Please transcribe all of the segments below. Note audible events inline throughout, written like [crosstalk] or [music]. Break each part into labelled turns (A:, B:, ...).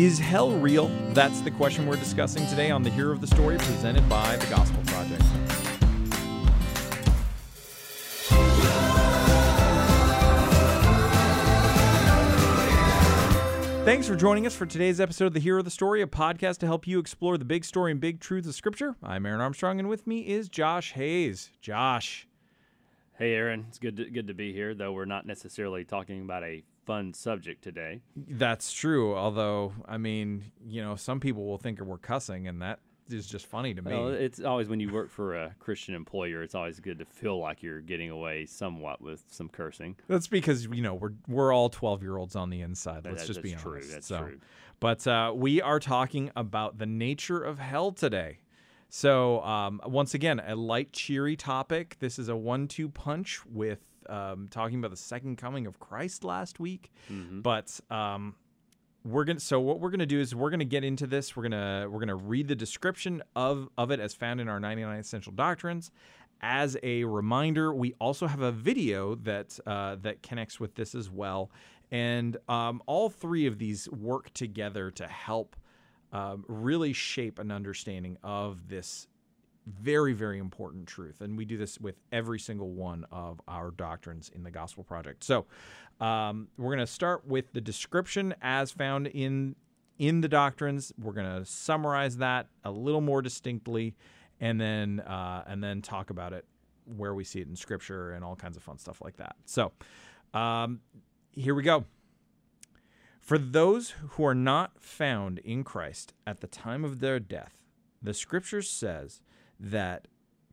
A: Is hell real? That's the question we're discussing today on the Hero of the Story presented by the Gospel Project. Thanks for joining us for today's episode of The Hero of the Story, a podcast to help you explore the big story and big truths of Scripture. I'm Aaron Armstrong, and with me is Josh Hayes. Josh.
B: Hey, Aaron. It's good to, good to be here, though we're not necessarily talking about a fun subject today.
A: That's true. Although, I mean, you know, some people will think we're cussing, and that is just funny to me.
B: Well, it's always when you work for a Christian employer, it's always good to feel like you're getting away somewhat with some cursing.
A: That's because you know we're we're all twelve year olds on the inside. Let's
B: That-
A: just be
B: that's
A: honest.
B: true. That's
A: so,
B: true.
A: but uh, we are talking about the nature of hell today. So um, once again, a light, cheery topic. This is a one-two punch with um, talking about the second coming of Christ last week.
B: Mhm.
A: But um, we're gonna. So what we're gonna do is we're gonna get into this. We're gonna we're gonna read the description of of it as found in our 99 essential doctrines. As a reminder, we also have a video that uh, that connects with this as well, and um, all three of these work together to help um, really shape an understanding of this very very important truth and we do this with every single one of our doctrines in the gospel project. So um, we're going to start with the description as found in in the doctrines. We're going to summarize that a little more distinctly and then uh, and then talk about it where we see it in scripture and all kinds of fun stuff like that. So um, here we go. For those who are not found in Christ at the time of their death, the scripture says that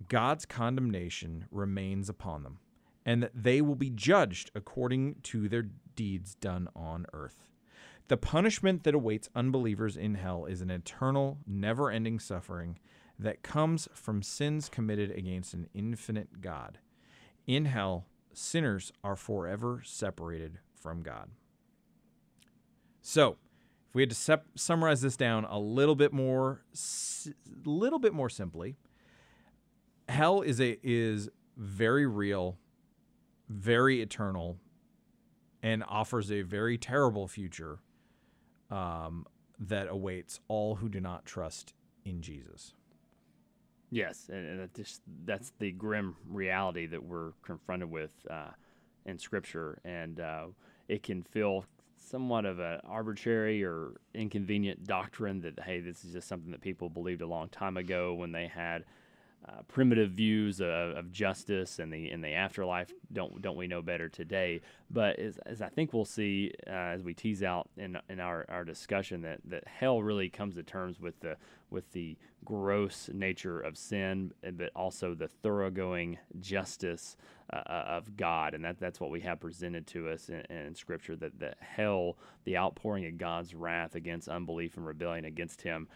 A: God's condemnation remains upon them and that they will be judged according to their deeds done on earth. The punishment that awaits unbelievers in hell is an eternal, never ending suffering that comes from sins committed against an infinite God. In hell, sinners are forever separated from God. So, if we had to summarize this down a little bit more, s- little bit more simply, hell is a is very real, very eternal, and offers a very terrible future um, that awaits all who do not trust in Jesus.
B: Yes, and, that just, that's the grim reality that we're confronted with uh, in Scripture, and uh, it can feel somewhat of an arbitrary or inconvenient doctrine that hey, this is just something that people believed a long time ago when they had uh, primitive views of, of justice and the in the afterlife. Don't don't we know better today? But as, as I think we'll see uh, as we tease out in in our, our discussion that, that hell really comes to terms with the with the gross nature of sin, but also the thoroughgoing justice uh, of God, and that that's what we have presented to us in, in Scripture. That that hell, the outpouring of God's wrath against unbelief and rebellion against Him.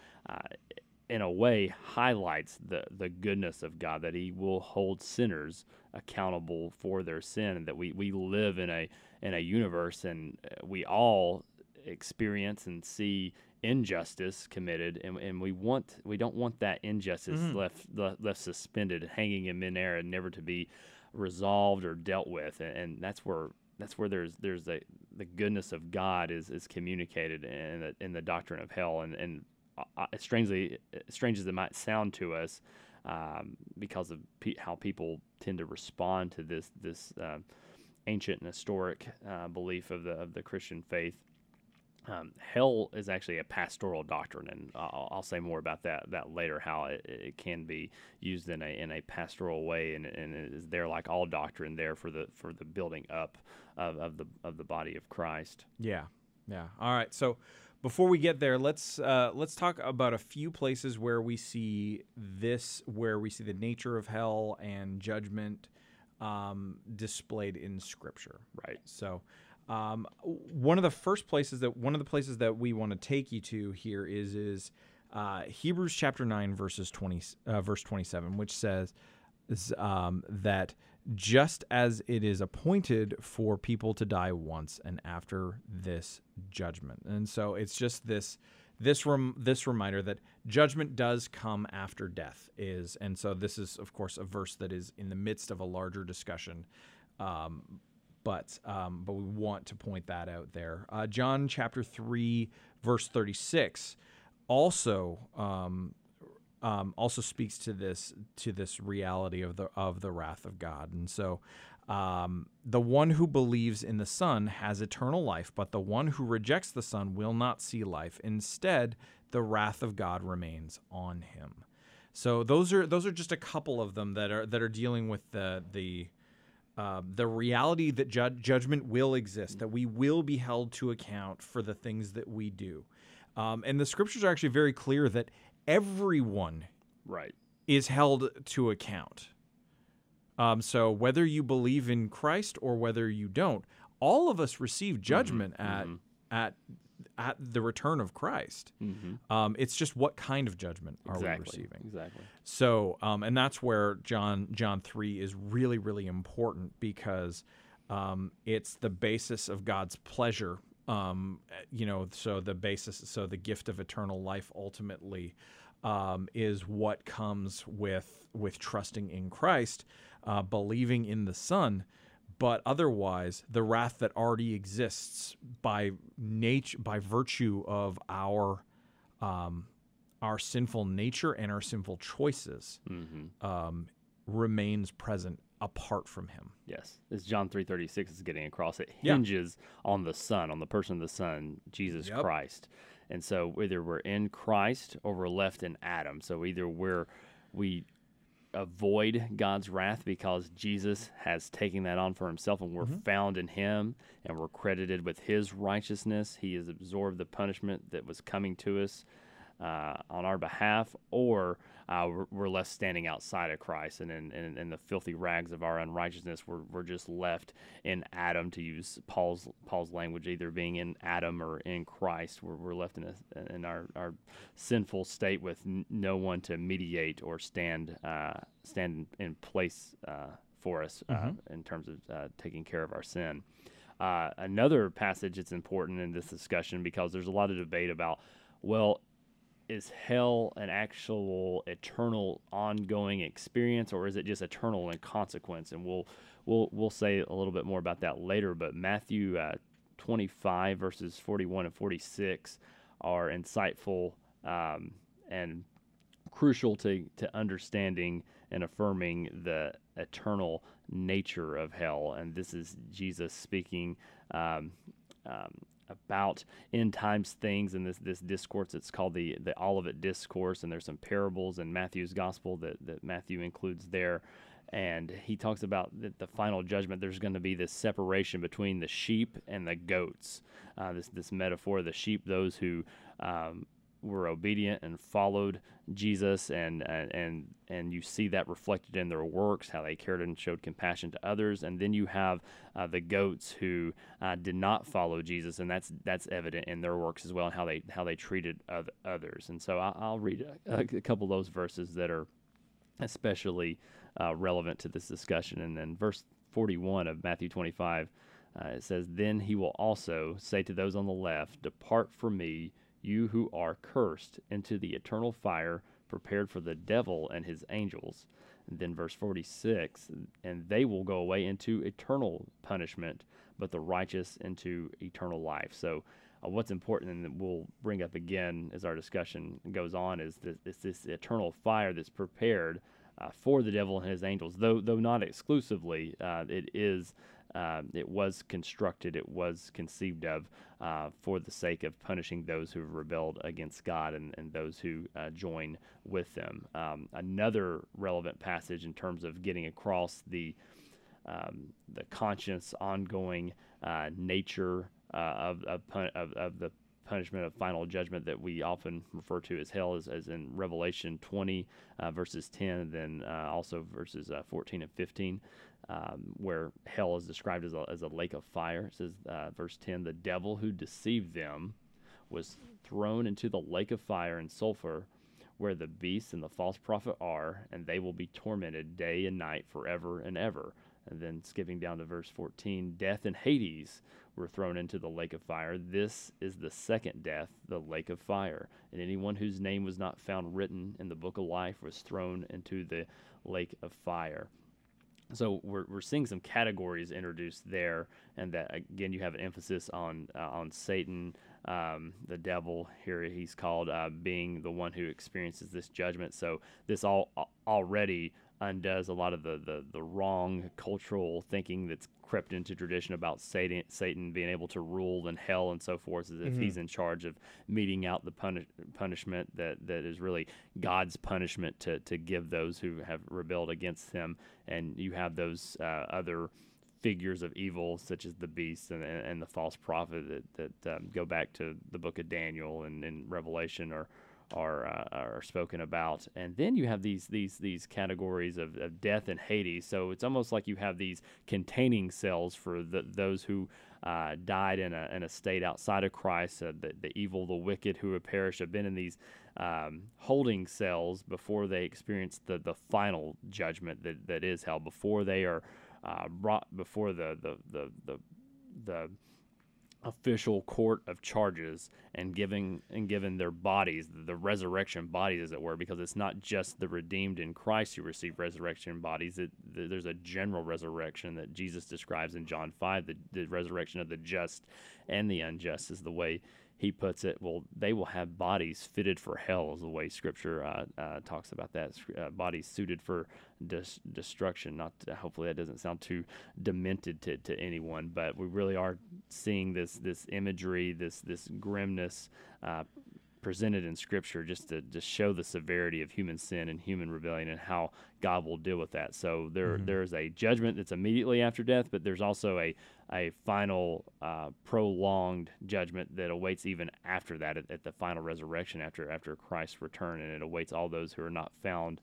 B: In a way highlights the the goodness of God that he will hold sinners accountable for their sin and that we, we live in a in a universe and uh, we all experience and see injustice committed and, and we want we don't want that injustice
A: Mhm.
B: left, left left suspended hanging in midair and never to be resolved or dealt with and, and that's where that's where there's there's a the goodness of God is is communicated in the, in the doctrine of hell and and uh, strangely strange as it might sound to us um, because of pe- how people tend to respond to this this uh, ancient and historic uh, belief of the of the Christian faith. Um, hell is actually a pastoral doctrine, and I'll, I'll say more about that that later. How it, it can be used in a in a pastoral way, and, and it is there like all doctrine there for the for the building up of, of the of the body of Christ.
A: Yeah, yeah. All right. So before we get there, let's uh, let's talk about a few places where we see this, where we see the nature of hell and judgment um, displayed in Scripture.
B: Right.
A: So, um, one of the first places that one of the places that we want to take you to here is is uh, Hebrews chapter nine verses twenty uh, verse twenty seven, which says is, um, that just as it is appointed for people to die once and after this judgment, and so it's just this this rem- this reminder that judgment does come after death is, and so this is of course a verse that is in the midst of a larger discussion. Um, but um, but we want to point that out there. Uh, John chapter three verse thirty six also um, um, also speaks to this to this reality of the of the wrath of God, and so. Um, the one who believes in the Son has eternal life, but the one who rejects the Son will not see life. Instead, the wrath of God remains on him. So those are those are just a couple of them that are that are dealing with the the uh, the reality that ju- judgment will exist, that we will be held to account for the things that we do. Um, and the scriptures are actually very clear that everyone
B: Right.
A: is held to account. Um, so whether you believe in Christ or whether you don't, all of us receive judgment at at at the return of Christ. Um, it's just what kind of judgment are we receiving?
B: Exactly.
A: So, um, and that's where John John three is really really important because um, it's the basis of God's pleasure. Um, you know, so the basis, so the gift of eternal life ultimately um, is what comes with with trusting in Christ, uh, believing in the Son. But otherwise, the wrath that already exists by nature, by virtue of our um, our sinful nature and our sinful choices
B: Mm-hmm.
A: um, remains present apart from him.
B: Yes, as John three thirty six is getting across, it
A: Yeah.
B: hinges on the Son, on the person of the Son, Jesus
A: Yep.
B: Christ. And so either we're in Christ or we're left in Adam. So either we're we avoid God's wrath because Jesus has taken that on for himself and we're mm-hmm. found in him and we're credited with his righteousness. He has absorbed the punishment that was coming to us uh, on our behalf, or uh, we're, we're left standing outside of Christ and in, in, in the filthy rags of our unrighteousness, we're, we're just left in Adam, to use Paul's Paul's language, either being in Adam or in Christ. We're, we're left in a, in our, our sinful state with n- no one to mediate or stand uh, stand in place uh, for us uh, in terms of uh, taking care of our sin. Uh, another passage that's important in this discussion because there's a lot of debate about, well, is hell an actual eternal ongoing experience or is it just eternal in consequence and we'll we'll we'll say a little bit more about that later but Matthew uh, 25 verses 41 and 46 are insightful um, and crucial to, to understanding and affirming the eternal nature of hell. And this is Jesus speaking um, um, about end times things in this this discourse. It's called the the Olivet Discourse, and there's some parables in Matthew's Gospel that that Matthew includes there. And he talks about that the final judgment. There's going to be this separation between the sheep and the goats. Uh, this this metaphor the sheep, those who um, were obedient and followed Jesus, and and and you see that reflected in their works, how they cared and showed compassion to others. And then you have uh, the goats who uh, did not follow Jesus, and that's that's evident in their works as well, and how they how they treated oth- others. And so I, I'll read a, a couple of those verses that are especially uh, relevant to this discussion. And then verse 41 of Matthew 25, uh, it says, Then he will also say to those on the left, Depart from me, you who are cursed, into the eternal fire prepared for the devil and his angels. And then verse 46, and they will go away into eternal punishment, but the righteous into eternal life. So, uh, what's important, and we'll bring up again as our discussion goes on, is this, is this eternal fire that's prepared uh, for the devil and his angels. Though, though not exclusively, uh, it is. Um, it was constructed, it was conceived of uh, for the sake of punishing those who have rebelled against God and, and those who uh, join with them. Um, another relevant passage in terms of getting across the um, the conscious, ongoing uh, nature uh, of, of, of, of the punishment of final judgment that we often refer to as hell, as, as in Revelation 20, uh, verses 10, and then uh, also verses uh, 14 and 15, um, where hell is described as a, as a lake of fire. It says, uh, verse 10, the devil who deceived them was thrown into the lake of fire and sulfur where the beast and the false prophet are, and they will be tormented day and night forever and ever. And then skipping down to verse 14, death and Hades were thrown into the lake of fire. This is the second death, the lake of fire. And anyone whose name was not found written in the book of life was thrown into the lake of fire. so we're, we're seeing some categories introduced there, and that again you have an emphasis on uh, on Satan, um, the devil. Here he's called uh, being the one who experiences this judgment. So this all already undoes a lot of the, the, the wrong cultural thinking that's crept into tradition about Satan, Satan being able to rule in hell and so forth, as if mm-hmm. he's in charge of meting out the punish, punishment that, that is really God's punishment to, to give those who have rebelled against him. And you have those uh, other figures of evil, such as the beast and, and the false prophet, that, that um, go back to the book of Daniel and, and Revelation, or are uh, are spoken about, and then you have these these these categories of, of death and Hades. So it's almost like you have these containing cells for the, those who uh, died in a in a state outside of Christ, uh, the the evil, the wicked who have perished have been in these um, holding cells before they experience the the final judgment that, that is hell. Before they are uh, brought before the the the the, the official court of charges and giving and given their bodies the resurrection bodies as it were because it's not just the redeemed in christ who receive resurrection bodies. It, there's a general resurrection that jesus describes in john 5 the, the resurrection of the just and the unjust is the way he puts it, well, they will have bodies fitted for hell, is the way Scripture uh, uh, talks about that. Uh, bodies suited for dis- destruction. Not to, hopefully that doesn't sound too demented to, to anyone, but we really are seeing this this imagery, this this grimness uh, presented in Scripture just to just show the severity of human sin and human rebellion and how God will deal with that. So there mm-hmm. there's a judgment that's immediately after death, but there's also a a final uh, prolonged judgment that awaits even after that at, at, the final resurrection after after Christ's return, and it awaits all those who are not found.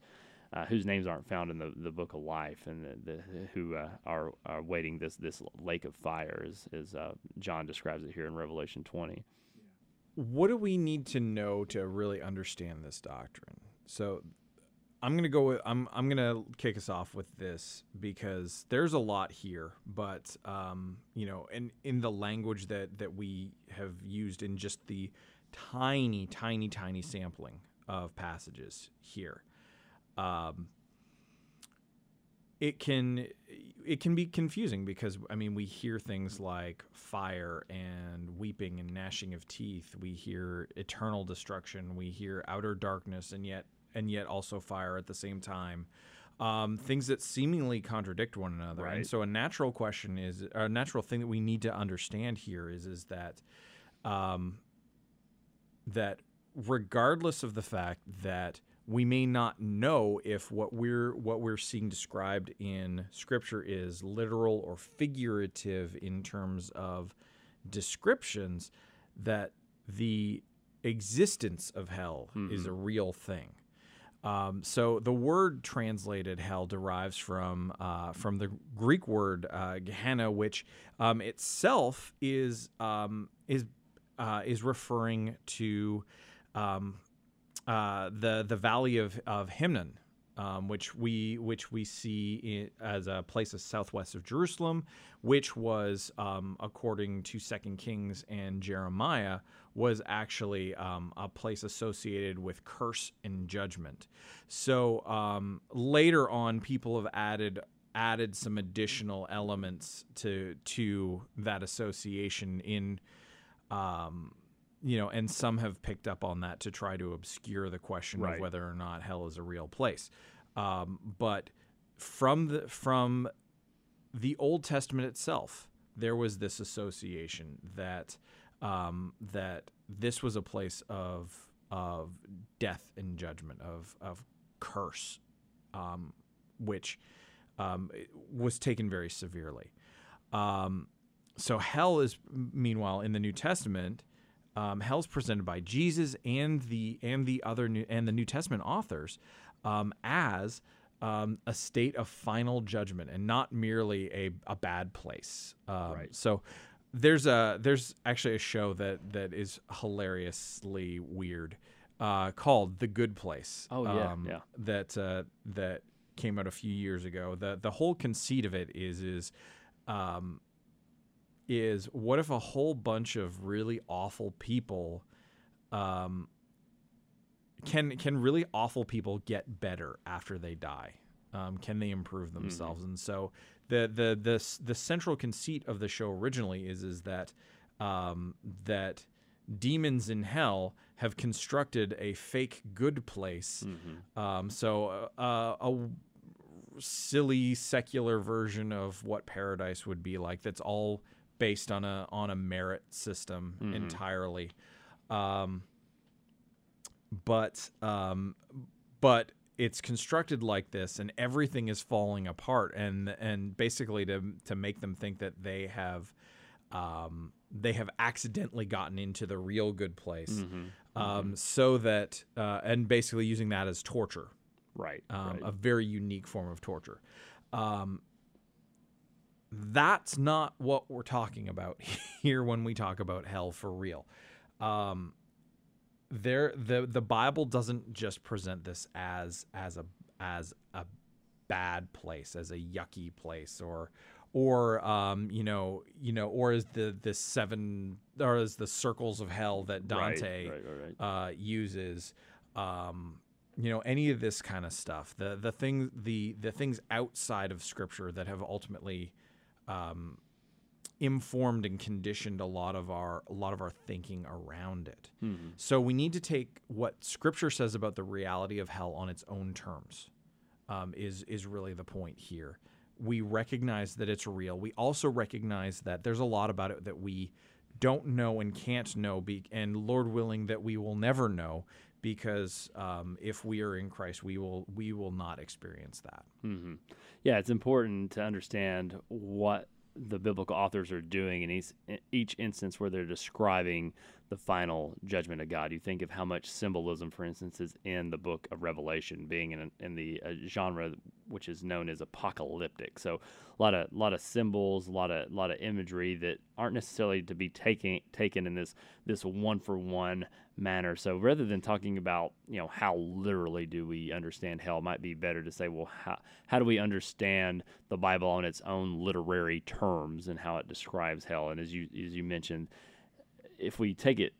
B: Uh, whose names aren't found in the, the book of life and the, the who uh, are, are waiting this this lake of fire as, as uh, John describes it here in Revelation 20
A: what do we need to know to really understand this doctrine? So I'm gonna go with I'm I'm gonna kick us off with this because there's a lot here, but um, you know, and in the language that that we have used in just the tiny, tiny, tiny sampling of passages here, um, it can it can be confusing because I mean we hear things like fire and weeping and gnashing of teeth. We hear eternal destruction. We hear outer darkness, and yet and yet also fire at the same time. Um, things that seemingly contradict one another. Right. And so a natural question is a natural thing that we need to understand here is is that um, that regardless of the fact that we may not know if what we're what we're seeing described in scripture is literal or figurative in terms of descriptions that the existence of hell mm-hmm. is a real thing. Um, so the word translated hell derives from uh, from the Greek word uh, Gehenna, which um, itself is um, is uh, is referring to um, uh, the the valley of of Hinnom, um, which we which we see as a place of southwest of Jerusalem, which was um, according to Second Kings and Jeremiah was actually um, a place associated with curse and judgment. So um, later on, people have added added some additional elements to to that association in um, you know, and some have picked up on that to try to obscure the question right. of whether or not hell is a real place. Um, but from the from the Old Testament itself, there was this association that um, that this was a place of of death and judgment, of of curse, um, which um, was taken very severely. Um, so hell is, meanwhile, in the New Testament, um, hell's presented by Jesus and the and the other new, and the New Testament authors um, as um, a state of final judgment and not merely a, a bad place. Um, right. So there's a there's actually a show that that is hilariously weird uh, called The Good Place.
B: Oh yeah, um, yeah.
A: That uh, that came out a few years ago. the The whole conceit of it is is um, is what if a whole bunch of really awful people um, can can really awful people get better after they die Um, can they improve themselves? And so the the the the central conceit of the show originally is is that um, that demons in hell have constructed a fake good place. Um, so uh, a silly secular version of what paradise would be like. That's all based on a on a merit system entirely. Um, but um, but it's constructed like this, and everything is falling apart, and and basically to to make them think that they have. Um, they have accidentally gotten into the real good place, um, so that uh, and basically using that as torture
B: Right.
A: um,
B: right.
A: a very unique form of torture. Um, that's not what we're talking about [laughs] here when we talk about hell for real. Um, there, the the Bible doesn't just present this as as a as a bad place, as a yucky place, or or um, you know you know or as the the seven or as the circles of hell that Dante
B: Right, right, right,
A: uh, uses um, you know any of this kind of stuff the the thing the the things outside of scripture that have ultimately um, informed and conditioned a lot of our a lot of our thinking around it so we need to take what scripture says about the reality of hell on its own terms um, is is really the point here. We recognize that it's real. We also recognize that there's a lot about it that we don't know and can't know, be, and Lord willing that we will never know, because um, if we are in Christ, we will we will not experience that.
B: hmm Yeah, it's important to understand what the biblical authors are doing in each, each instance where they're describing the final judgment of God. You think of how much symbolism, for instance, is in the book of Revelation, being in, in the uh, genre which is known as apocalyptic. So a lot of lot of symbols, a lot of lot of imagery that aren't necessarily to be taken taken in this this one for one manner. So rather than talking about you know how literally do we understand hell, might be better to say, well, how how do we understand the Bible on its own literary terms and how it describes hell? And as you as you mentioned, if we take it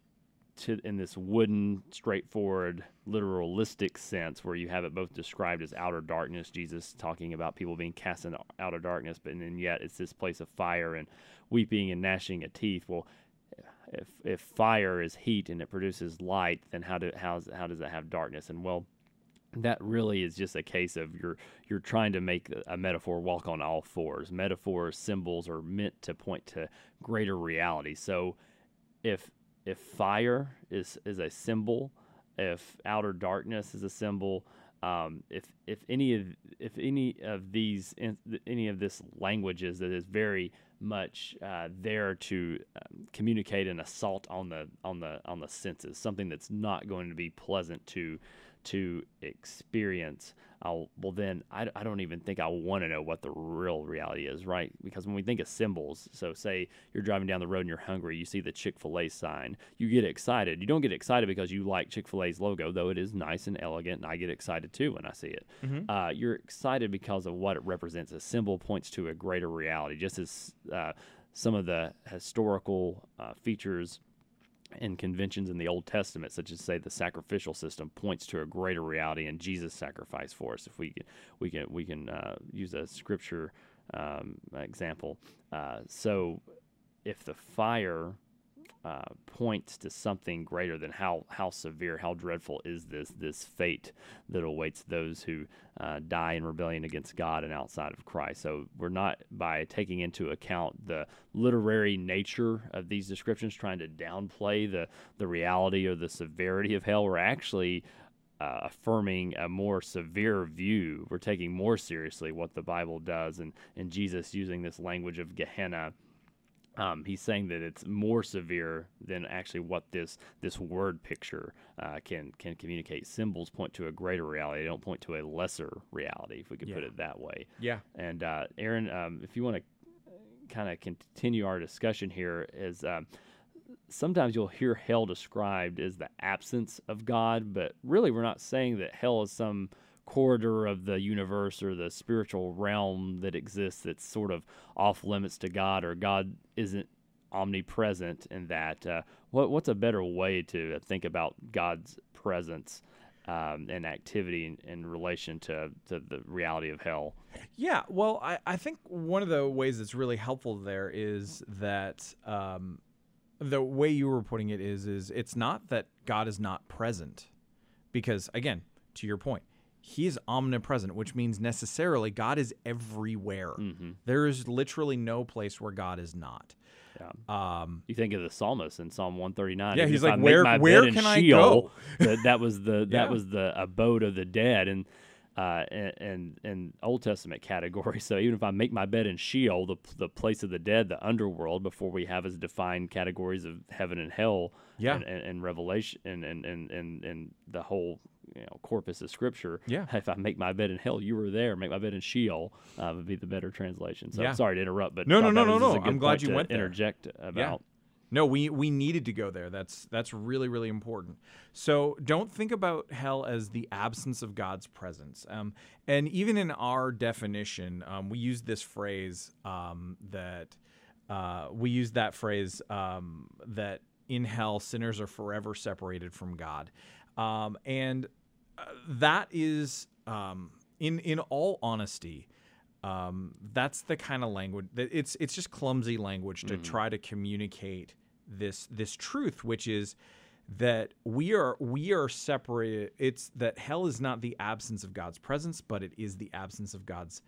B: to in this wooden, straightforward, literalistic sense, where you have it both described as outer darkness, Jesus talking about people being cast into outer darkness, but and then yet it's this place of fire and weeping and gnashing of teeth. Well, if if fire is heat and it produces light, then how do how's, how does it have darkness? And well, that really is just a case of you're you're trying to make a metaphor walk on all fours. Metaphors, symbols are meant to point to greater reality. So if if fire is is a symbol, if outer darkness is a symbol, um, if if any of if any of these any of this languages that is very much uh, there to um, communicate an assault on the on the on the senses, something that's not going to be pleasant to to experience. I'll, well, then I, I don't even think I want to know what the real reality is, right? Because when we think of symbols, so say you're driving down the road and you're hungry, you see the Chick fil A sign, you get excited. You don't get excited because you like Chick fil A's logo, though it is nice and elegant, and I get excited too when I see it. Uh, you're excited because of what it represents. A symbol points to a greater reality, just as uh, some of the historical uh, features and conventions in the Old Testament, such as say the sacrificial system, points to a greater reality and Jesus' sacrifice for us. If we can, we can we can uh, use a scripture um, example. Uh, so, if the fire uh, points to something greater than how how severe, how dreadful is this this fate that awaits those who uh, die in rebellion against God and outside of Christ. So we're not by taking into account the literary nature of these descriptions, trying to downplay the the reality or the severity of hell. We're actually uh, affirming a more severe view. We're taking more seriously what the Bible does, and and Jesus using this language of Gehenna um, he's saying that it's more severe than actually what this this word picture uh, can can communicate. Symbols point to a greater reality; they don't point to a lesser reality, if we could put it that way.
A: Yeah.
B: And uh, Aaron, um, if you want to kind of continue our discussion here, is um, sometimes you'll hear hell described as the absence of God, but really we're not saying that hell is some corridor of the universe or the spiritual realm that exists that's sort of off limits to God or God isn't omnipresent in that. Uh, what what's a better way to think about God's presence um, and activity in, in relation to, to the reality of hell.
A: Yeah, well, I, I think one of the ways that's really helpful there is that um, the way you were putting it is is it's not that God is not present, because again, to your point, He is omnipresent, which means necessarily God is everywhere.
B: Mm-hmm.
A: There is literally no place where God is not.
B: Yeah.
A: Um,
B: You think of the psalmist in Psalm 139.
A: Yeah, he's like, "Where- where can I
B: Sheol,"
A: go? [laughs]
B: that, that was the that
A: Yeah.
B: was the abode of the dead, and uh, and, and Old Testament category. [laughs] So even if I make my bed in Sheol, the the place of the dead, the underworld, before we have as defined categories of heaven and hell,
A: Yeah.
B: and, and, and Revelation, and, and and and the whole you know corpus of Scripture.
A: Yeah. [laughs]
B: If I make my bed in hell, you were there. Make my bed in Sheol uh, would be the better translation. So
A: Yeah.
B: I'm sorry to interrupt, but
A: No, no, no, no,
B: was just a
A: no. I'm glad you went there.
B: Interject about.
A: No, we we needed to go there. That's that's really really important. So don't think about hell as the absence of God's presence. Um, and even in our definition, um, we use this phrase um, that uh, we use that phrase um, that in hell sinners are forever separated from God, um, and that is um, in in all honesty um, that's the kind of language that it's it's just clumsy language to try to communicate this this truth which is that we are we are separated it's that hell is not the absence of God's presence but it is the absence of God's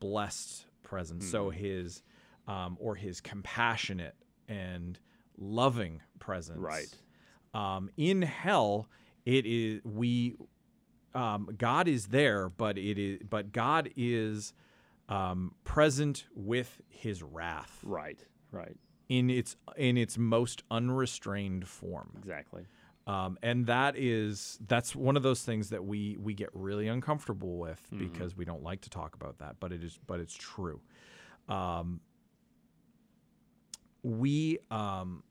A: blessed presence. So his um, or his compassionate and loving presence.
B: Right.
A: um, in hell it is we um, God is there, but it is but God is um, present with His wrath
B: Right, right,
A: in its in its most unrestrained form,
B: exactly.
A: um, and that is that's one of those things that we we get really uncomfortable with because we don't like to talk about that, but it is but it's true. Um, we um,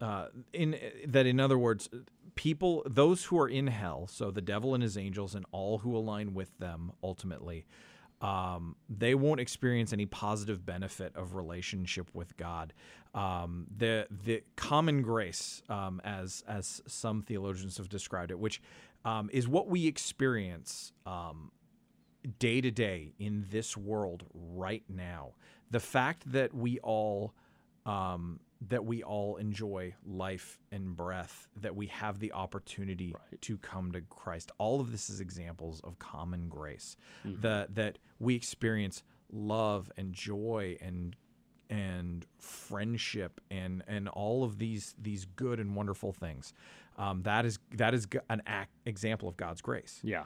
A: uh, in that in other words people those who are in hell so the devil and his angels and all who align with them ultimately um, they won't experience any positive benefit of relationship with God. Um, the the common grace, um, as as some theologians have described it, which um, is what we experience um, day to day in this world right now. The fact that we all um, that we all enjoy life and breath, that we have the opportunity to come to Christ. All of this is examples of common grace. The, that we experience love and joy and and friendship and and all of these these good and wonderful things. Um, that is that is an act, example of God's grace.
B: Yeah,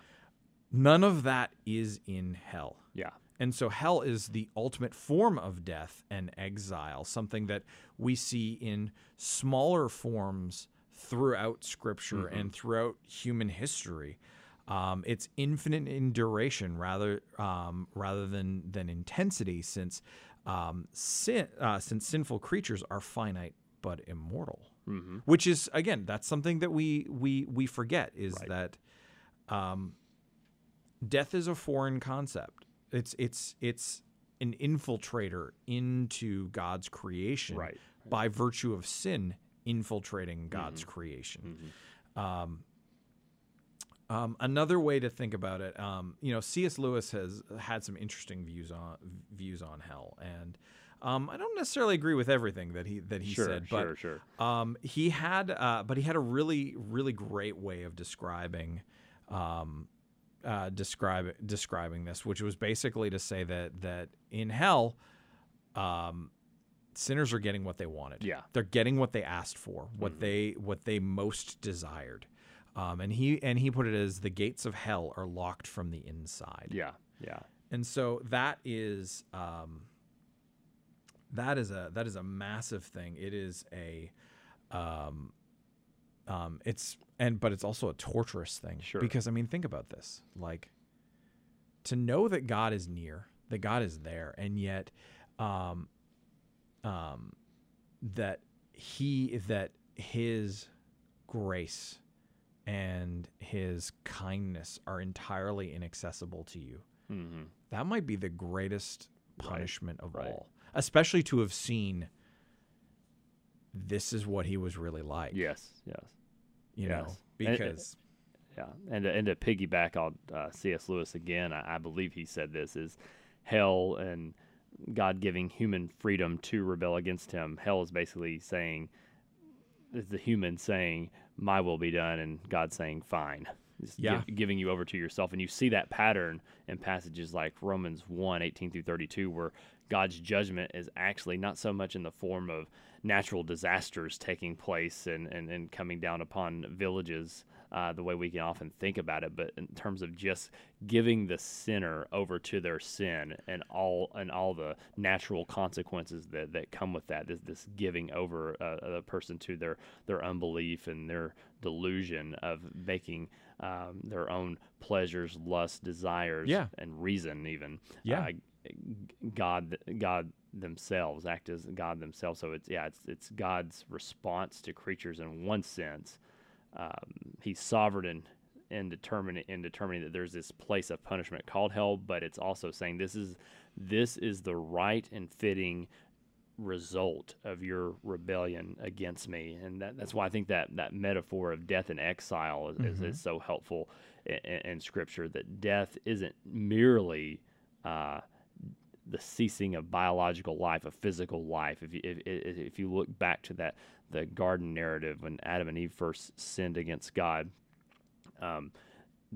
A: None of that is in hell.
B: yeah,
A: And so hell is the ultimate form of death and exile, something that we see in smaller forms throughout scripture and throughout human history. Um, it's infinite in duration rather um, rather than than intensity, since um, sin uh, since sinful creatures are finite but immortal.
B: hmm
A: Which is again, that's something that we we we forget is
B: Right.
A: that um, death is a foreign concept. It's it's it's an infiltrator into God's creation
B: Right.
A: by virtue of sin infiltrating God's creation.
B: Mhm.
A: Um, um, another way to think about it, um, you know, C.S. Lewis has had some interesting views on views on hell, and um, I don't necessarily agree with everything that he that he
B: Sure,
A: said, but
B: sure, sure.
A: um, he had, uh, but he had a really, really great way of describing, um, uh, describe describing this, which was basically to say that that in hell, um, sinners are getting what they wanted.
B: Yeah.
A: they're getting what they asked for, what they what they most desired. Um, and he and he put it as the gates of hell are locked from the inside.
B: Yeah, yeah,
A: And so that is um, that is a that is a massive thing. It is a um, um, it's and but it's also a torturous thing.
B: Sure.
A: Because I mean, think about this. Like to know that God is near, that God is there, and yet um, um, that he that his grace and his kindness are entirely inaccessible to you
B: mm-hmm.
A: that might be the greatest
B: Right,
A: punishment of
B: right.
A: all especially to have seen this is what he was really like
B: yes, yes.
A: You know
B: yes. And-
A: because
B: Yeah, and to, and to piggyback on uh, C.S. Lewis again, I, I believe he said this is hell and God giving human freedom to rebel against Him. Hell is basically saying, is the human saying, "My will be done," and God saying, "Fine." Just
A: Yeah.
B: gi- giving you over to yourself, and you see that pattern in passages like Romans 1, 18 through 32, where God's judgment is actually not so much in the form of natural disasters taking place and, and, and coming down upon villages uh, the way we can often think about it, but in terms of just giving the sinner over to their sin and all and all the natural consequences that, that come with that. This this giving over uh, a person to their their unbelief and their delusion of making um, their own pleasures, lusts, desires,
A: Yeah.
B: and reason even.
A: Yeah.
B: Uh, God, God themselves act as God themselves. So it's yeah, it's it's God's response to creatures in one sense. Um, he's sovereign in, in determining in determining that there's this place of punishment called hell, but it's also saying this is this is the right and fitting result of your rebellion against me, and that, that's why I think that that metaphor of death and exile is, is, is so helpful in, in Scripture. That death isn't merely uh, the ceasing of biological life, of physical life. If you if, if you look back to that the garden narrative when Adam and Eve first sinned against God, um,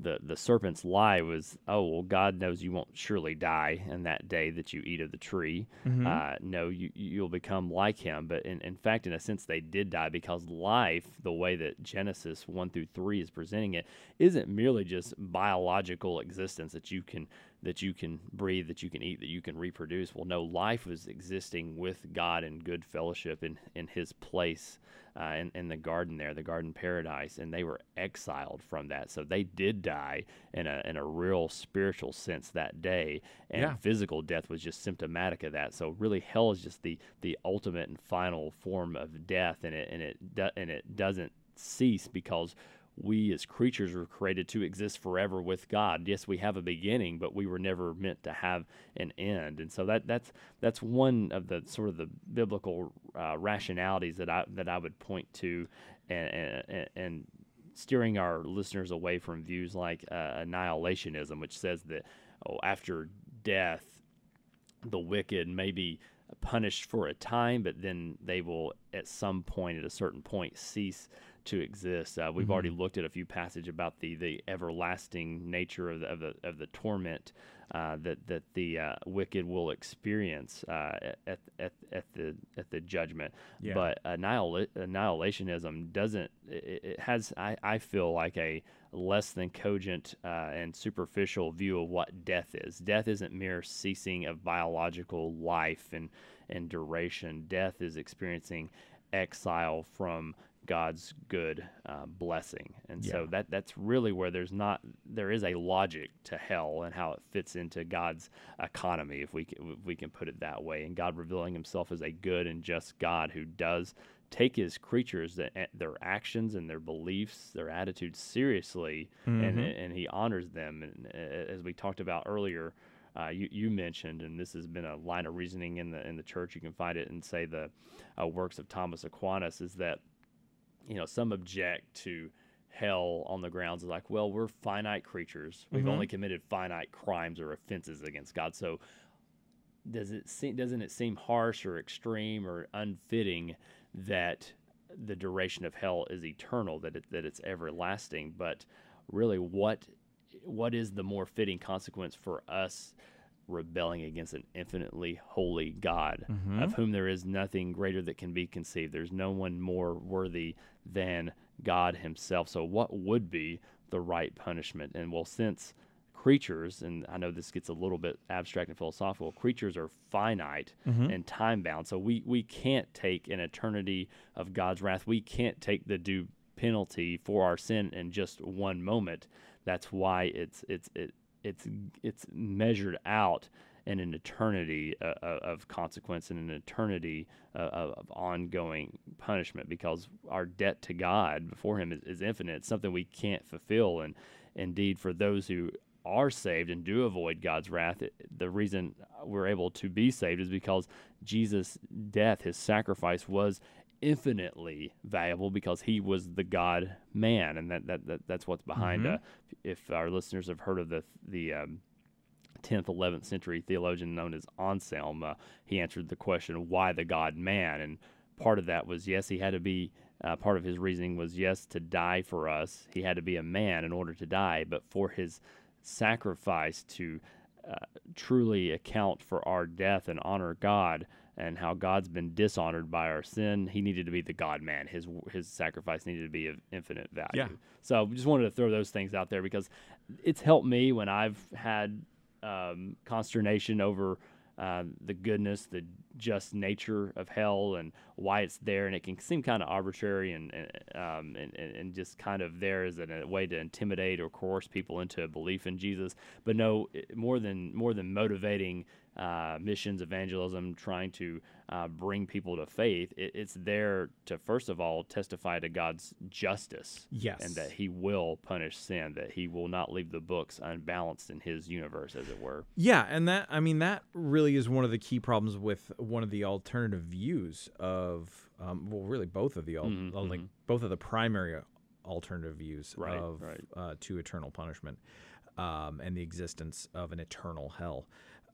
B: the the serpent's lie was, oh well, God knows you won't surely die in that day that you eat of the tree. Uh, no, you you'll become like Him. But in, in fact, in a sense, they did die because life, the way that Genesis one through three is presenting it, isn't merely just biological existence that you can that you can breathe, that you can eat, that you can reproduce. Well, no, life was existing with God in good fellowship in in His place uh, in, in the garden there, the garden paradise, and they were exiled from that. So they did die in a in a real spiritual sense that day, and
A: Yeah.
B: physical death was just symptomatic of that. So really, hell is just the the ultimate and final form of death, and it and it do, and it doesn't cease because we as creatures were created to exist forever with God. Yes, we have a beginning, but we were never meant to have an end. And so that that's that's one of the sort of the biblical uh, rationalities that I that I would point to, and and, and steering our listeners away from views like uh, annihilationism, which says that oh, after death, the wicked may be punished for a time, but then they will, at some point, at a certain point, cease to exist. Uh, we've already looked at a few passages about the the everlasting nature of the of the, of the torment uh, that that the uh, wicked will experience uh, at, at at the at the judgment.
A: Yeah.
B: But annihila- annihilationism doesn't. It, it has. I, I feel like a less than cogent uh, and superficial view of what death is. Death isn't mere ceasing of biological life and and duration. Death is experiencing exile from God's good uh, blessing, and so that that's really where there's not there is a logic to hell and how it fits into God's economy, if we can, if we can put it that way, and God revealing Himself as a good and just God who does take His creatures that their actions and their beliefs, their attitudes seriously, and and He honors them, and uh, as we talked about earlier. Uh, you, you mentioned, and this has been a line of reasoning in the in the church. You can find it in say the uh, works of Thomas Aquinas. Is that you know, some object to hell on the grounds of like, well, we're finite creatures. We've mm-hmm. only committed finite crimes or offenses against God. So does it seem doesn't it seem harsh or extreme or unfitting that the duration of hell is eternal, that it, that it's everlasting? But really, what what is the more fitting consequence for us rebelling against an infinitely holy God, mm-hmm. of whom there is nothing greater that can be conceived. There's no one more worthy than God Himself. So, what would be the right punishment? And well, since creatures, and I know this gets a little bit abstract and philosophical, creatures are finite mm-hmm. and time bound. So, we, we can't take an eternity of God's wrath. We can't take the due penalty for our sin in just one moment. That's why it's it's it, it's it's measured out in an eternity uh, uh, of consequence and an eternity uh, of, ongoing punishment because our debt to God before Him is, is infinite. It's something we can't fulfill, and indeed, for those who are saved and do avoid God's wrath, the reason we're able to be saved is because Jesus' death, His sacrifice, was infinitely valuable because he was the God man, and that, that, that that's what's behind.
A: Mhm.
B: Uh, if our listeners have heard of the the um, 10th, 11th century theologian known as Anselm, uh, he answered the question, why the God man? And part of that was, yes, he had to be, uh, part of his reasoning was, yes, to die for us. He had to be a man in order to die, but for his sacrifice to uh, truly account for our death and honor God and how God's been dishonored by our sin, he needed to be the God man. His his sacrifice needed to be of infinite value.
A: Yeah.
B: So just wanted to throw those things out there because it's helped me when I've had um, consternation over uh, the goodness, the just nature of hell, and why it's there, and it can seem kind of arbitrary and and, um, and and just kind of there as a, a way to intimidate or coerce people into a belief in Jesus. But no, it- more than more than motivating uh, missions, evangelism, trying to uh, bring people to faith, it, it's there to first of all testify to God's justice
A: Yes.
B: and that he will punish sin, that he will not leave the books unbalanced in his universe, as it were.
A: Yeah, and that I mean that really is one of the key problems with one of the alternative views of um, well, really both of the al-
B: Mhm,
A: uh, like
B: mhm.
A: both of the primary alternative views
B: Right,
A: of
B: right.
A: Uh, to eternal punishment um, and the existence of an eternal hell.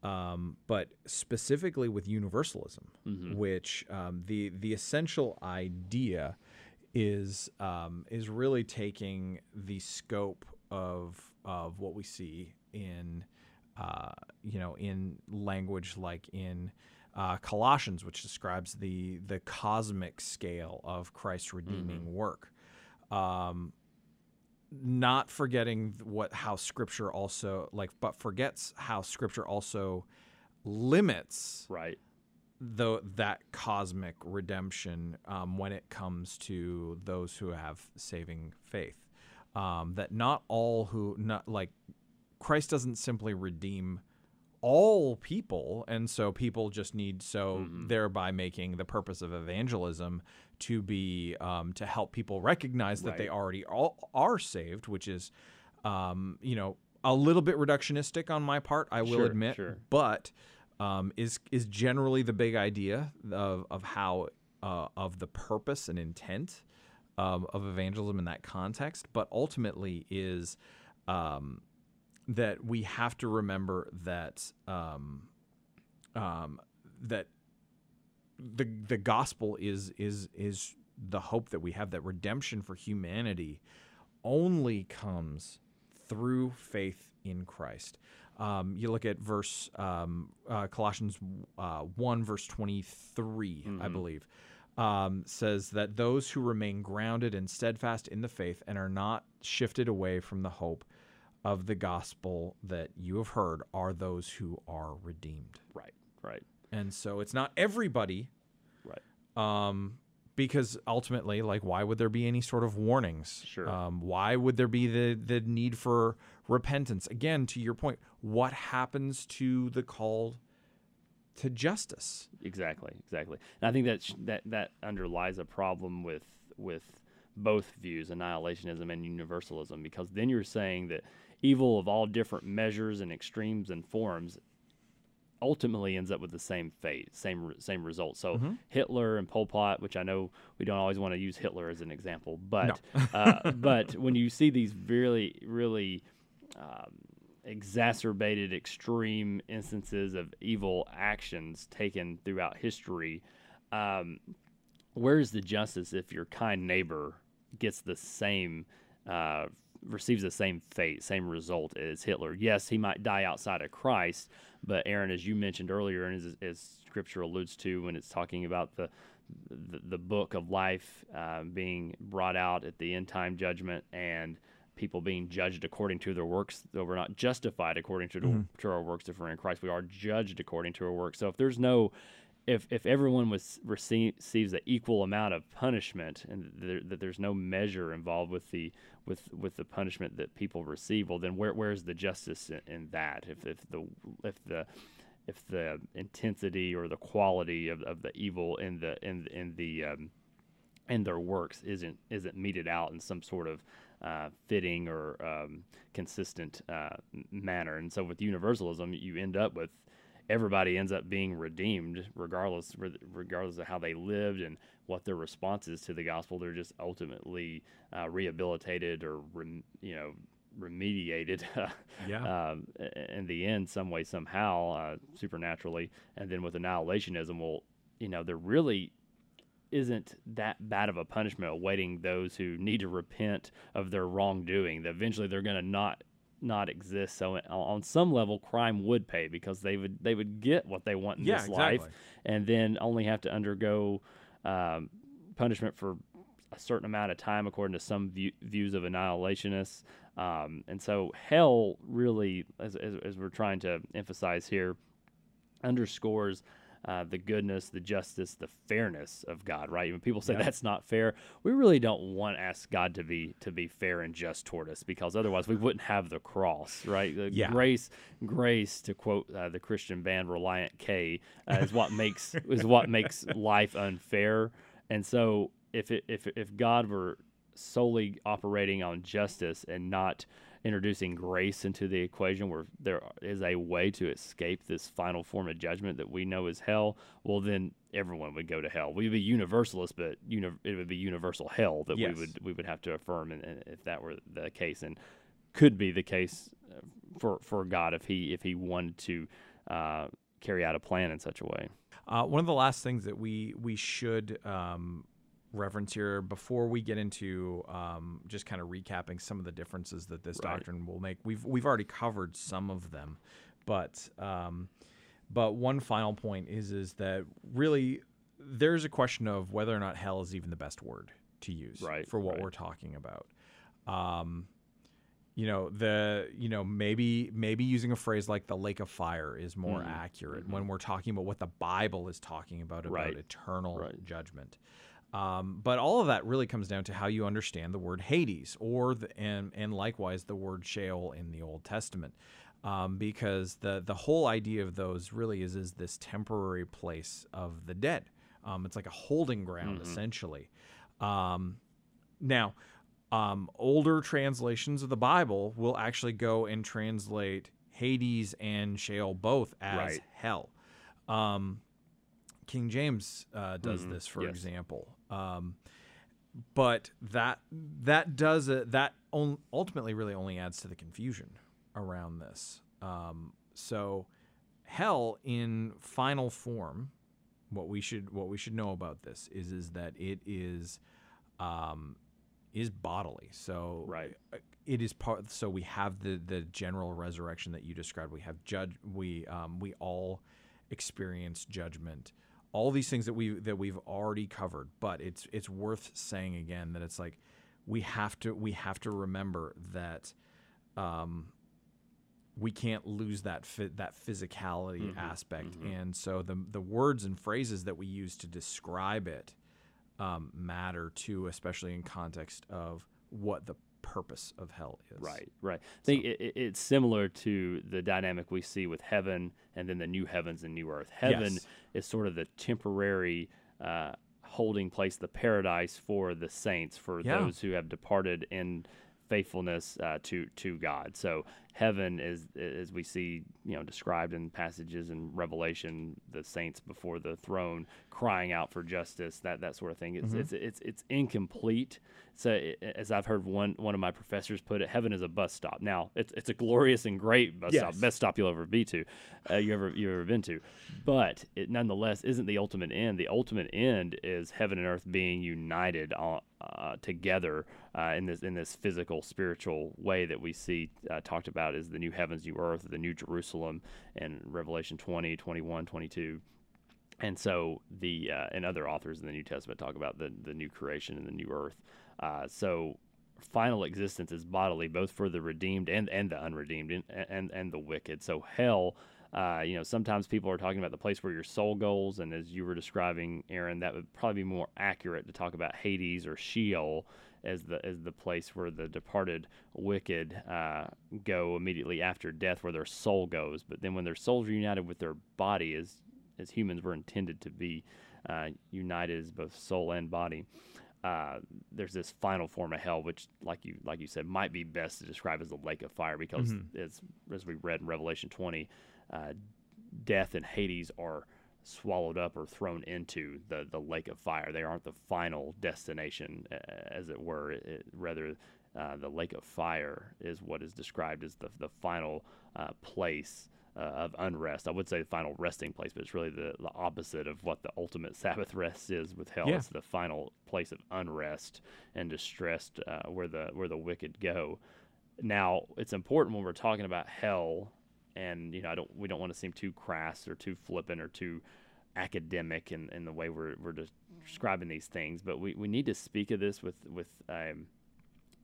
A: Um, but specifically with universalism,
B: Mhm.
A: which um, the the essential idea is um, is really taking the scope of of what we see in uh, you know in language like in uh, Colossians, which describes the the cosmic scale of Christ's redeeming work. Um, not forgetting what how Scripture also like, but forgets how Scripture also limits
B: Right.
A: the that cosmic redemption um, when it comes to those who have saving faith. Um, that not all who not like Christ doesn't simply redeem all people, and so people just need so
B: Mhm.
A: thereby making the purpose of evangelism to be um, to help people recognize that they already all are saved, which is um, you know a little bit reductionistic on my part, I will
B: Sure,
A: admit,
B: sure.
A: but um, is is generally the big idea of of how uh, of the purpose and intent um, of evangelism in that context, but ultimately is um, that we have to remember that um, um, that the the gospel is is is the hope that we have that redemption for humanity only comes through faith in Christ. Um, you look at verse um, uh, Colossians uh, one verse twenty I
B: Mhm.
A: believe, um, says that those who remain grounded and steadfast in the faith and are not shifted away from the hope of the gospel that you have heard are those who are redeemed.
B: Right. Right.
A: And so it's not everybody,
B: Right.
A: um, because ultimately, like, why would there be any sort of warnings?
B: Sure.
A: Um, why would there be the the need for repentance? Again, to your point, what happens to the call to justice?
B: Exactly, exactly. And I think that sh- that that underlies a problem with with both views, annihilationism and universalism, because then you're saying that evil of all different measures and extremes and forms ultimately ends up with the same fate, same same result. So
A: Mhm.
B: Hitler and Pol Pot, which I know we don't always want to use Hitler as an example, but uh, [laughs] but when you see these really really um, exacerbated extreme instances of evil actions taken throughout history, um, where's the justice if your kind neighbor gets the same? Uh, receives the same fate, same result as Hitler. Yes, he might die outside of Christ, but Aaron, as you mentioned earlier, and as, as Scripture alludes to when it's talking about the the, the book of life uh, being brought out at the end time judgment and people being judged according to their works, though we're not justified according to, the, to our works if we're in Christ. We are judged according to our works. So if there's no if if everyone was receive, receives an equal amount of punishment and there, that there's no measure involved with the with with the punishment that people receive, well then where where's the justice in, in that? If if the if the if the intensity or the quality of, of the evil in the in in the um, in their works isn't isn't meted out in some sort of uh, fitting or um, consistent uh, manner, and so with universalism, you end up with everybody ends up being redeemed, regardless regardless of how they lived and what their response is to the gospel. They're just ultimately uh, rehabilitated or you know remediated [laughs]
A: yeah.
B: um, in the end some way somehow uh, supernaturally and then with annihilationism well you know there really isn't that bad of a punishment awaiting those who need to repent of their wrongdoing that eventually they're going to not not exist so on some level crime would pay because they would they would get what they want in
A: yeah,
B: this
A: exactly.
B: life and then only have to undergo um, punishment for a certain amount of time according to some view, views of annihilationists um, and so hell really, as, as, as, we're trying to emphasize here, underscores uh, the goodness, the justice, the fairness of God. Right? When people say yeah. that's not fair, we really don't want to ask God to be to be fair and just toward us, because otherwise we wouldn't have the cross. Right? The
A: yeah.
B: Grace, grace, to quote uh, the Christian band Relient K, uh, is what makes is what makes life unfair. And so if it, if if God were solely operating on justice and not introducing grace into the equation where there is a way to escape this final form of judgment that we know is hell, well, then everyone would go to hell. We'd be universalist, but uni- it would be universal hell that
A: yes.
B: we would we would have to affirm, and, and, if that were the case, and could be the case uh, for for God if he if he wanted to uh, carry out a plan in such a way.
A: Uh, one of the last things that we we should um, reference here before we get into um, just kind of recapping some of the differences that this right. doctrine will make. We've we've already covered some of them, but um, but one final point is is that really there's a question of whether or not hell is even the best word to use
B: right,
A: for what
B: right.
A: we're talking about. Um, you know the you know maybe maybe using a phrase like the lake of fire is more mm. accurate mm-hmm. when we're talking about what the bible is talking about about eternal judgment um, but all of that really comes down to how you understand the word Hades, or the, and and likewise the word Sheol in the Old Testament, um, because the the whole idea of those really is is this temporary place of the dead. Um, it's like a holding ground mm-hmm. essentially. Um, now, um, older translations of the Bible will actually go and translate Hades and Sheol both as
B: right.
A: hell. Um, King James uh, does
B: mm-hmm.
A: this, for
B: yes.
A: example. Um, but that that does it. That on, ultimately really only adds to the confusion around this. Um, so, hell in final form, what we should what we should know about this is is that it is um, is bodily. So
B: right.
A: Uh, it is part. So we have the the general resurrection that you described. We have judge. We um, we all experience judgment all these things that we that we've already covered but it's it's worth saying again that it's like we have to we have to remember that um, we can't lose that fit, that physicality mm-hmm, aspect mm-hmm. and so the the words and phrases that we use to describe it um, matter too especially in context of what the purpose of hell is.
B: Right, right. I think it, it's similar to the dynamic we see with heaven and then the new heavens and new earth. Heaven
A: yes.
B: is sort of the temporary uh, holding place, the paradise for the saints, for
A: yeah.
B: those who have departed in faithfulness uh, to to God. So heaven is as we see you know described in passages in Revelation, the saints before the throne crying out for justice, that that sort of thing. It's mm-hmm. it's, it's it's incomplete. So as I've heard one one of my professors put it, heaven is a bus stop. Now it's it's a glorious and great bus
A: yes.
B: stop, best stop you'll ever be to, uh, you ever you ever been to, but it nonetheless isn't the ultimate end. The ultimate end is heaven and earth being united on, uh, together uh, in this in this physical spiritual way that we see uh, talked about as the new heavens, new earth, the new Jerusalem, and Revelation 20, 21, 22 and so the uh, and other authors in the New Testament talk about the the new creation and the new earth. Uh, so final existence is bodily, both for the redeemed and and the unredeemed and and, and the wicked. So hell. Uh, you know, sometimes people are talking about the place where your soul goes, and as you were describing, Aaron, that would probably be more accurate to talk about Hades or Sheol as the as the place where the departed wicked uh, go immediately after death, where their soul goes. But then when their souls are united with their body, as as humans were intended to be uh, united as both soul and body. Uh, there's this final form of hell, which, like you like you said, might be best to describe as the lake of fire, because
A: mm-hmm.
B: as as we read in Revelation 20, uh, death and Hades are swallowed up or thrown into the, the lake of fire. They aren't the final destination, as it were. It, rather, uh, the lake of fire is what is described as the, the final uh, place uh, of unrest. I would say the final resting place, but it's really the, the opposite of what the ultimate [laughs] Sabbath rest is with hell. Yeah. It's the final place of unrest and distress uh, where the where the wicked go. Now, it's important when we're talking about hell, and you know, I don't we don't want to seem too crass or too flippant or too academic in, in the way we're we're describing these things, but we, we need to speak of this with with um,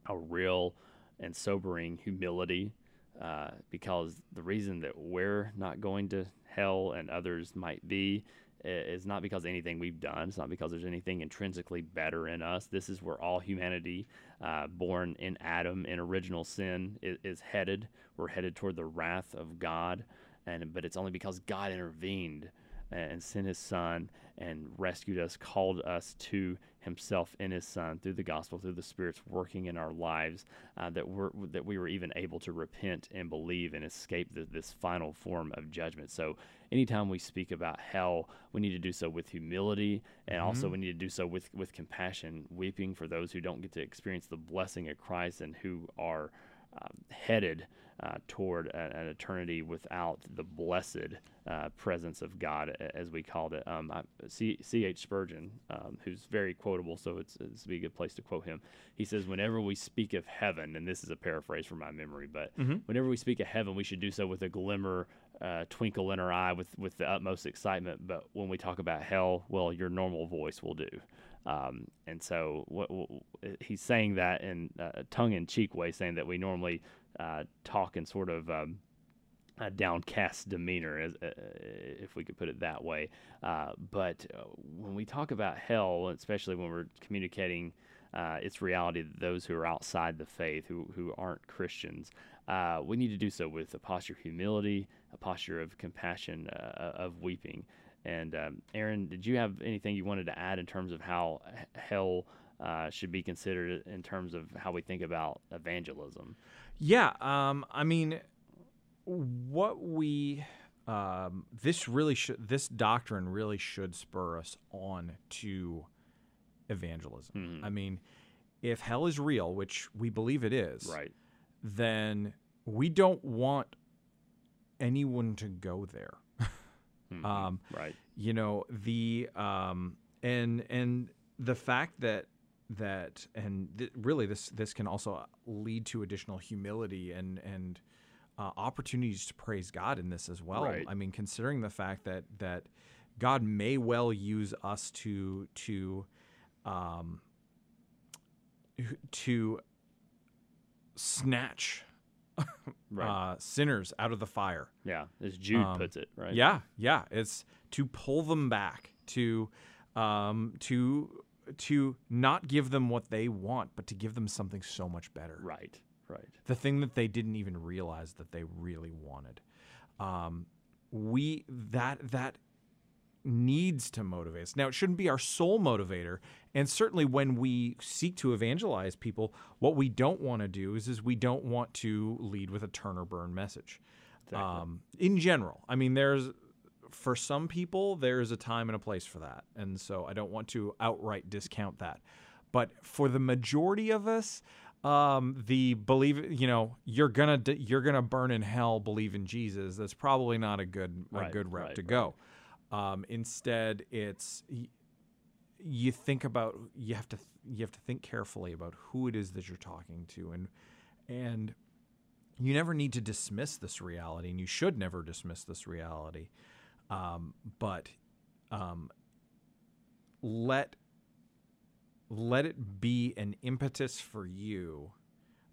B: a real and sobering humility uh, because the reason that we're not going to hell and others might be is not because anything we've done. It's not because there's anything intrinsically better in us. This is where all humanity, uh, born in Adam in original sin, is, is, headed. We're headed toward the wrath of God, and but it's only because God intervened and sent His Son and rescued us, called us to himself in his son through the gospel through the spirits working in our lives uh, that we're that we were even able to repent and believe and escape the, this final form of judgment so anytime we speak about hell we need to do so with humility and mm-hmm. also we need to do so with with compassion weeping for those who don't get to experience the blessing of christ and who are headed uh, toward a, an eternity without the blessed uh, presence of God, as we called it. Um, C.H. Spurgeon, um, who's very quotable, so it's, it's be a good place to quote him. He says, Whenever we speak of heaven, and this is a paraphrase from my memory, but mm-hmm. whenever we speak of heaven, we should do so with a glimmer, uh, twinkle in our eye, with, with the utmost excitement. But when we talk about hell, well, your normal voice will do. Um, and so what, what, he's saying that in a tongue in cheek way, saying that we normally uh, talk in sort of um, a downcast demeanor, as, uh, if we could put it that way. Uh, but uh, when we talk about hell, especially when we're communicating uh, its reality to those who are outside the faith, who, who aren't Christians, uh, we need to do so with a posture of humility, a posture of compassion, of weeping. And um, Aaron, did you have anything you wanted to add in terms of how hell uh, should be considered in terms of how we think about evangelism?
A: Yeah, um, I mean, what we um, this really should this doctrine really should spur us on to evangelism. Mm-hmm. I mean, if hell is real, which we believe it is,
B: right?
A: Then we don't want anyone to go there.
B: Mm-hmm. Um, right.
A: You know the um, and and the fact that that and th- really this this can also lead to additional humility and and uh, opportunities to praise God in this as well.
B: Right.
A: I mean, considering the fact that that God may well use us to to um, to snatch [laughs] right. uh, sinners out of the fire.
B: Yeah, as Jude um, puts it, right?
A: Yeah, yeah. It's to pull them back, to um, to to not give them what they want, but to give them something so much better.
B: Right, right.
A: The thing that they didn't even realize that they really wanted. Um, we that that needs to motivate us. Now, it shouldn't be our sole motivator. And certainly when we seek to evangelize people, what we don't want to do is, is we don't want to lead with a turn or burn message. Exactly. Um, in general, I mean, there's for some people, there's a time and a place for that. And so I don't want to outright discount that. But for the majority of us, um, the believe you know you're gonna you're gonna burn in hell believe in jesus that's probably not a good a good route
B: right,
A: to go um, instead, it's you think about you have to you have to think carefully about who it is that you're talking to and and you never need to dismiss this reality and you should never dismiss this reality. Um, but um, let let it be an impetus for you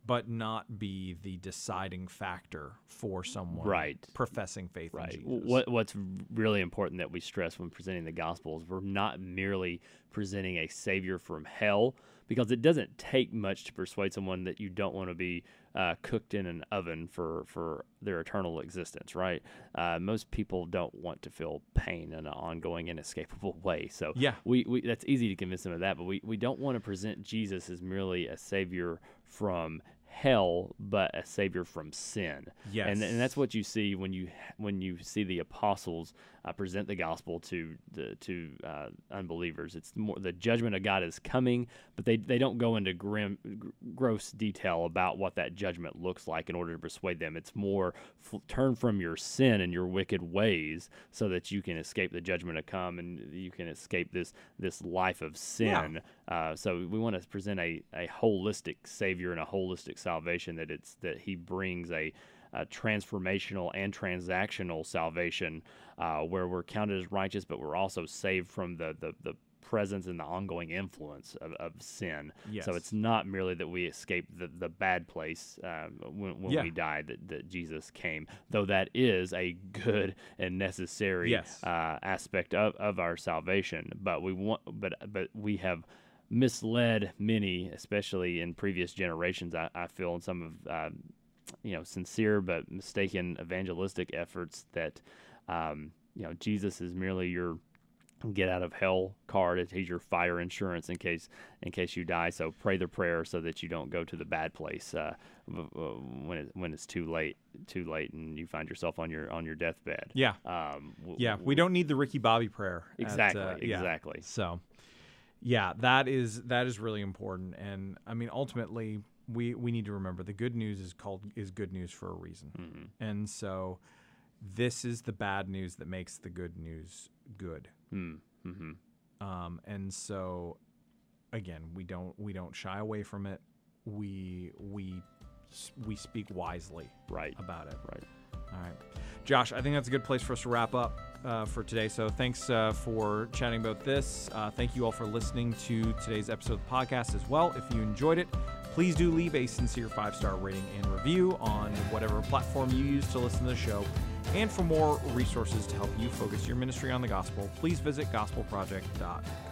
A: but not be the deciding factor for someone
B: right.
A: professing faith
B: right.
A: in Jesus.
B: What, what's really important that we stress when presenting the gospel is we're not merely presenting a savior from hell, because it doesn't take much to persuade someone that you don't want to be uh, cooked in an oven for, for their eternal existence, right? Uh, most people don't want to feel pain in an ongoing, inescapable [laughs] way. So
A: yeah,
B: we, we that's easy to convince them of that, but we, we don't want to present Jesus as merely a savior from hell, but a savior from sin.
A: Yes.
B: and and that's what you see when you when you see the apostles uh, present the gospel to the to uh, unbelievers. It's more the judgment of God is coming, but they they don't go into grim, gr- gross detail about what that judgment looks like in order to persuade them. It's more f- turn from your sin and your wicked ways, so that you can escape the judgment to come and you can escape this this life of sin. Uh, so we want to present a, a holistic Savior and a holistic salvation that it's that He brings a, a transformational and transactional salvation uh, where we're counted as righteous, but we're also saved from the the, the presence and the ongoing influence of, of sin.
A: Yes.
B: So it's not merely that we escape the, the bad place um, when, when
A: Yeah.
B: we die that, that Jesus came, though that is a good and necessary
A: Yes.
B: uh, aspect of, of our salvation. But we want, but but we have misled many, especially in previous generations. I, I feel in some of uh, you know sincere but mistaken evangelistic efforts that um, you know Jesus is merely your get out of hell card. He's your fire insurance in case in case you die. So pray the prayer so that you don't go to the bad place uh, when it, when it's too late too late and you find yourself on your on your deathbed.
A: Yeah.
B: Um, w-
A: Yeah, we don't need the Ricky Bobby prayer. at,
B: Exactly,
A: uh, yeah.
B: exactly.
A: So, yeah, that is that is really important, and I mean, ultimately, we we need to remember the good news is called is good news for a reason,
B: Mhm.
A: and so this is the bad news that makes the good news good.
B: Mm, mhm.
A: Um, and so, again, we don't we don't shy away from it. We we we speak wisely
B: Right.
A: about it.
B: Right.
A: All right. Josh, I think that's a good place for us to wrap up uh, for today. So thanks uh, for chatting about this. Uh, thank you all for listening to today's episode of the podcast as well. If you enjoyed it, please do leave a sincere five star rating and review on whatever platform you use to listen to the show. And for more resources to help you focus your ministry on the gospel, please visit gospelproject.com.